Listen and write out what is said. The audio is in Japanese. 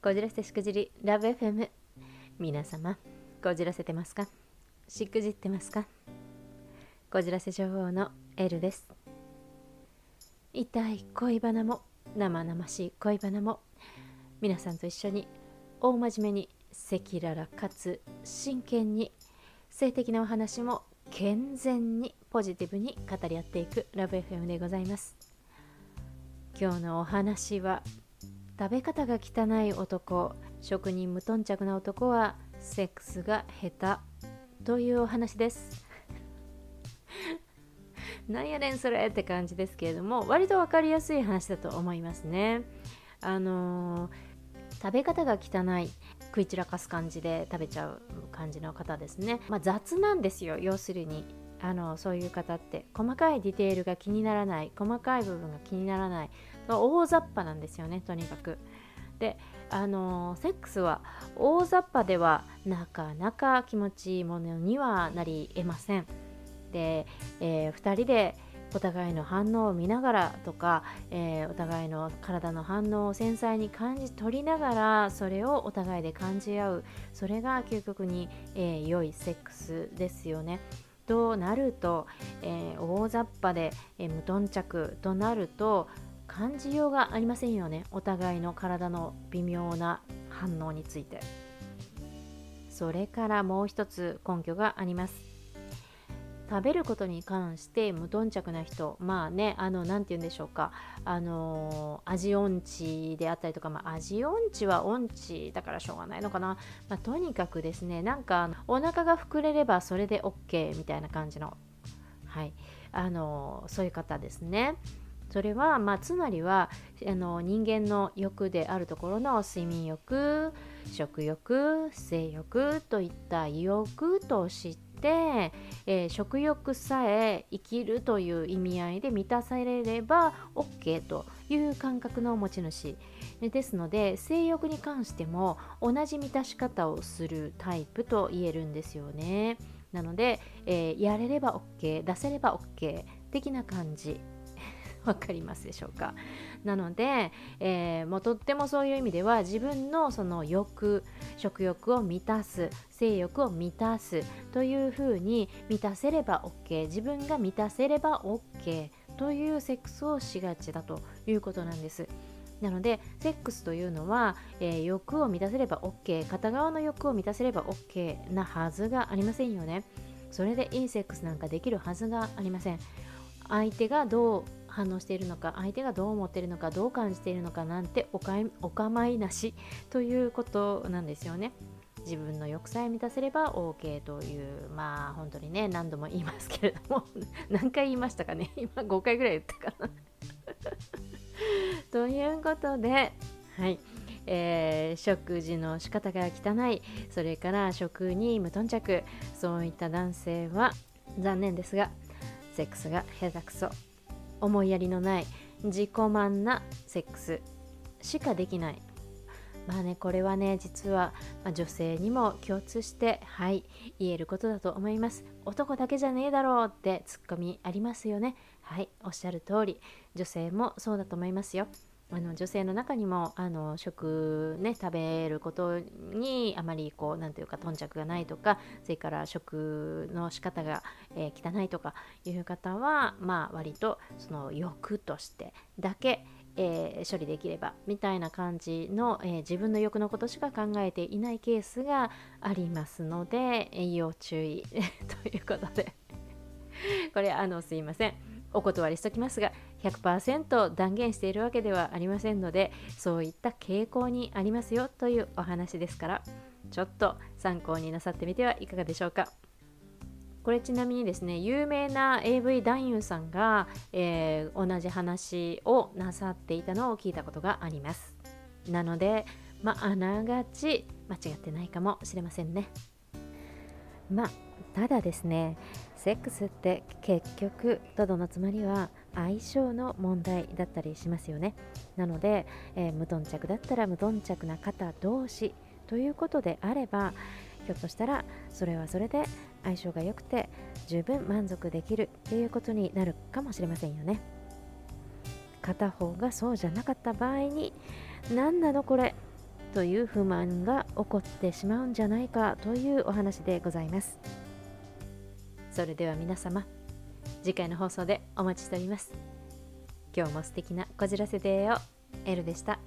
こじらせしくじりラブ FM 皆様こじらせてますか？しくじってますか？こじらせ女王のエルです。痛い恋バナも生々しい恋バナも皆さんと一緒に大真面目に赤裸々かつ真剣に性的なお話も健全にポジティブに語り合っていくラブ FM でございます。今日のお話は食べ方が汚い男職人無頓着な男はセックスが下手というお話です。なんやねんそれって感じですけれども割と分かりやすい話だと思いますね。あのー、食べ方が汚い食い散らかす感じで食べちゃう感じの方ですね、まあ、雑なんですよ要するに。あのそういう方って。細かいディテールが気にならない細かい部分が気にならない。大雑把なんですよねとにかく。であのセックスは大雑把ではなかなか気持ちいいものにはなりえません。で、えー、2人でお互いの反応を見ながらとか、えー、お互いの体の反応を繊細に感じ取りながらそれをお互いで感じ合う。それが究極に、えー、良いセックスですよね。となると、えー、大雑把で、え無頓着となると感じようがありませんよね。お互いの体の微妙な反応について。それからもう一つ根拠があります。食べることに関して無頓着な人まあねあの何て言うんでしょうか。あの味音痴であったりとか、まあ、味音痴は音痴だからしょうがないのかな、まあ、とにかくですねなんかお腹が膨れればそれで OK みたいな感じの。はい。あのそういう方ですね。それは、まあ、つまりはあの人間の欲であるところの睡眠欲食欲性欲といった欲として、えー、食欲さえ生きるという意味合いで満たされれば OK という感覚の持ち主。ですので性欲に関しても同じ満たし方をするタイプと言えるんですよね。なので、えー、やれれば OK 出せれば OK 的な感じ。分かりますでしょうか？なので、えー、もうとってもそういう意味では自分のその欲食欲を満たす性欲を満たすというふうに満たせれば OK 自分が満たせれば OK というセックスをしがちだということなんです。なのでセックスというのは、えー、欲を満たせれば OK 片側の欲を満たせれば OK なはずがありませんよね。それでいいセックスなんかできるはずがありません。相手がどう反応しているのか相手がどう思っているのかどう感じているのかなんておかお構いなしということなんですよね。自分の欲さえ満たせれば OK というまあ本当にね何度も言いますけれども 何回言いましたかね？今5回ぐらい言ったかな？ということではい。えー、食事の仕方が汚いそれから食に無頓着そういった男性は残念ですがセックスが下手くそ思いやりのない自己満なセックスしかできない。まあねこれはね実は、まあ、女性にも共通してはい言えることだと思います。男だけじゃねえだろうってツッコミありますよね。はいおっしゃる通り。女性もそうだと思いますよ。あの女性の中にもあの食ね食べることにあまりこうなんていうか頓着がないとかそれから食の仕方が、えー、汚いとかいう方はまあ割とその欲としてだけえー、処理できればみたいな感じの、えー、自分の欲のことしか考えていないケースがありますので、えー、要注意 ということで。これあのすいません。お断りしておきますが100%断言しているわけではありませんのでそういった傾向にありますよというお話ですからちょっと参考になさってみてはいかがでしょうか。これちなみにですね有名な AV 男優さんが、えー、同じ話をなさっていたのを聞いたことがあります。なのでまああながち間違ってないかもしれませんね。まあただですねセックスって結局とどのつまりは相性の問題だったりしますよね。なので、えー、無頓着だったら無頓着な方同士ということであればひょっとしたらそれはそれで相性が良くて十分満足できるっていうことになるかもしれませんよね。片方がそうじゃなかった場合に何なのこれという不満が起こってしまうんじゃないかというお話でございます。それでは皆様次回の放送でお待ちしております今日も素敵なこじらせデーをエルでした。